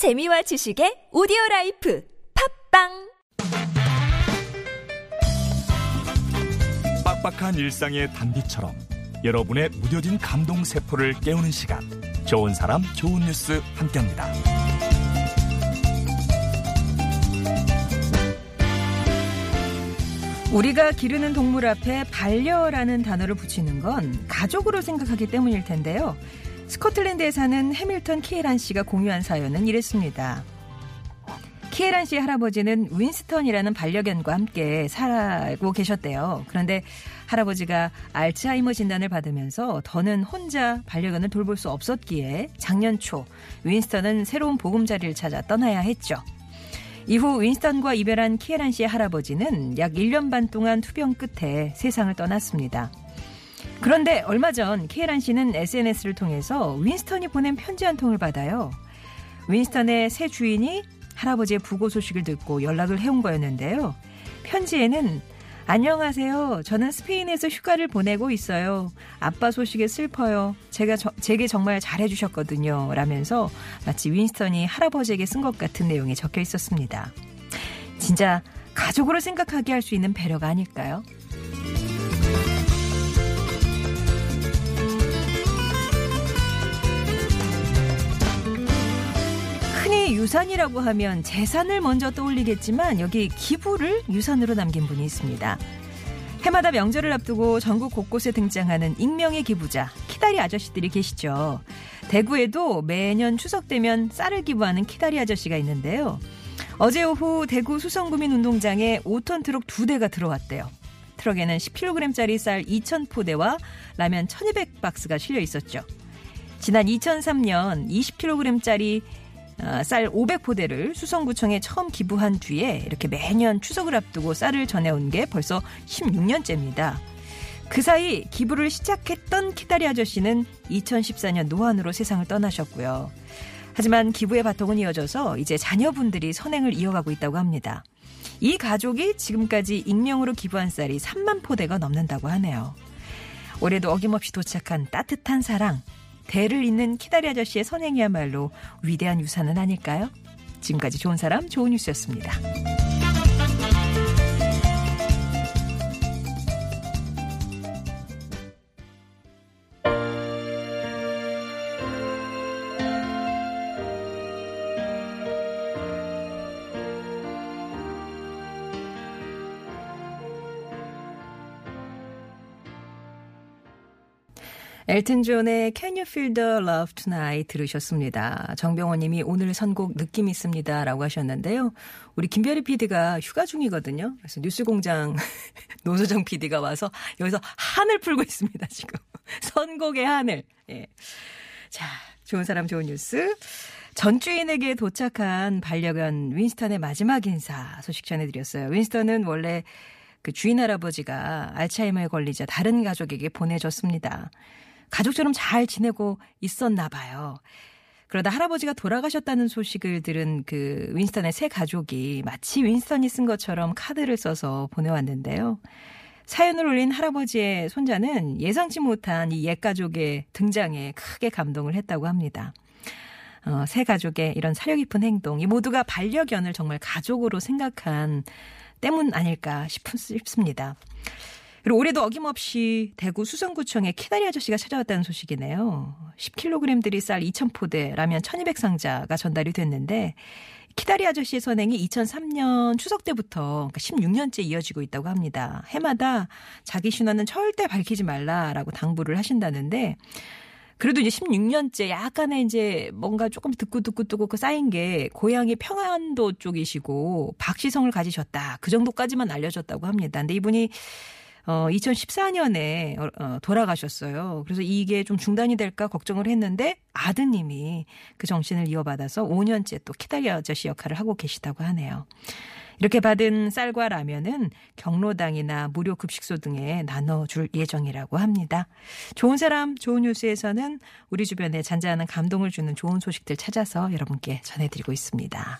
재미와 지식의 오디오 life 팟빵 빡빡한 일상의 단비처럼 여러분의 무뎌진 감동 세포를 깨우는 시간 좋은 사람 좋은 뉴스 함께합니다. 우리가 기르는 동물 앞에 반려라는 단어를 붙이는 건 가족으로 생각하기 때문일 텐데요. 스코틀랜드에 사는 해밀턴 키에란 씨가 공유한 사연은 이랬습니다. 키에란 씨의 할아버지는 윈스턴이라는 반려견과 함께 살고 계셨대요. 그런데 할아버지가 알츠하이머 진단을 받으면서 더는 혼자 반려견을 돌볼 수 없었기에 작년 초 윈스턴은 새로운 보금자리를 찾아 떠나야 했죠. 이후 윈스턴과 이별한 키에란 씨의 할아버지는 약 1년 반 동안 투병 끝에 세상을 떠났습니다. 그런데 얼마 전 키에란 씨는 SNS를 통해서 윈스턴이 보낸 편지 한 통을 받아요. 윈스턴의 새 주인이 할아버지의 부고 소식을 듣고 연락을 해온 거였는데요. 편지에는 안녕하세요. 저는 스페인에서 휴가를 보내고 있어요. 아빠 소식에 슬퍼요. 제가 저, 제게 정말 잘해주셨거든요. 라면서 마치 윈스턴이 할아버지에게 쓴 것 같은 내용이 적혀 있었습니다. 진짜 가족으로 생각하게 할 수 있는 배려가 아닐까요? 유산이라고 하면 재산을 먼저 떠올리겠지만 여기 기부를 유산으로 남긴 분이 있습니다. 해마다 명절을 앞두고 전국 곳곳에 등장하는 익명의 기부자 키다리 아저씨들이 계시죠. 대구에도 매년 추석 되면 쌀을 기부하는 키다리 아저씨가 있는데요. 어제 오후 대구 수성구민 운동장에 5톤 트럭 두 대가 들어왔대요. 트럭에는 10kg짜리 쌀 2,000포대와 라면 1,200박스가 실려 있었죠. 지난 2003년 20kg짜리 어, 쌀 500포대를 수성구청에 처음 기부한 뒤에 이렇게 매년 추석을 앞두고 쌀을 전해온 게 벌써 16년째입니다. 그 사이 기부를 시작했던 키다리 아저씨는 2014년 노안으로 세상을 떠나셨고요. 하지만 기부의 바통은 이어져서 이제 자녀분들이 선행을 이어가고 있다고 합니다. 이 가족이 지금까지 익명으로 기부한 쌀이 3만 포대가 넘는다고 하네요. 올해도 어김없이 도착한 따뜻한 사랑, 대를 잇는 키다리 아저씨의 선행이야말로 위대한 유산은 아닐까요? 지금까지 좋은 사람, 좋은 뉴스였습니다. 엘튼 존의 Can You Feel the Love Tonight 들으셨습니다. 정병원 님이 오늘 선곡 느낌 있습니다. 라고 하셨는데요. 우리 김별이 PD가 휴가 중이거든요. 그래서 뉴스공장 노소정 PD가 와서 여기서 한을 풀고 있습니다. 지금. 선곡의 하늘. 예. 자, 좋은 사람 좋은 뉴스. 전 주인에게 도착한 반려견 윈스턴의 마지막 인사 소식 전해드렸어요. 윈스턴은 원래 그 주인 할아버지가 알츠하이머에 걸리자 다른 가족에게 보내줬습니다. 가족처럼 잘 지내고 있었나 봐요. 그러다 할아버지가 돌아가셨다는 소식을 들은 그 윈스턴의 새 가족이 마치 윈스턴이 쓴 것처럼 카드를 써서 보내왔는데요. 사연을 올린 할아버지의 손자는 예상치 못한 이 옛 가족의 등장에 크게 감동을 했다고 합니다. 어, 새 가족의 이런 사려 깊은 행동, 이 모두가 반려견을 정말 가족으로 생각한 때문 아닐까 싶습니다. 그리고 올해도 어김없이 대구 수성구청에 키다리 아저씨가 찾아왔다는 소식이네요. 10kg들이 쌀 2,000포대, 라면 1,200상자가 전달이 됐는데 키다리 아저씨의 선행이 2003년 추석 때부터 그러니까 16년째 이어지고 있다고 합니다. 해마다 자기 신원은 절대 밝히지 말라라고 당부를 하신다는데 그래도 이제 16년째 약간의 이제 뭔가 조금 듣고 듣고 듣고 그 쌓인 게 고향이 평안도 쪽이시고 박시성을 가지셨다. 그 정도까지만 알려졌다고 합니다. 근데 이분이 어, 2014년에 어, 돌아가셨어요. 그래서 이게 좀 중단이 될까 걱정을 했는데 아드님이 그 정신을 이어받아서 5년째 또 키다리 아저씨 역할을 하고 계시다고 하네요. 이렇게 받은 쌀과 라면은 경로당이나 무료 급식소 등에 나눠줄 예정이라고 합니다. 좋은 사람, 좋은 뉴스에서는 우리 주변에 잔잔한 감동을 주는 좋은 소식들 찾아서 여러분께 전해드리고 있습니다.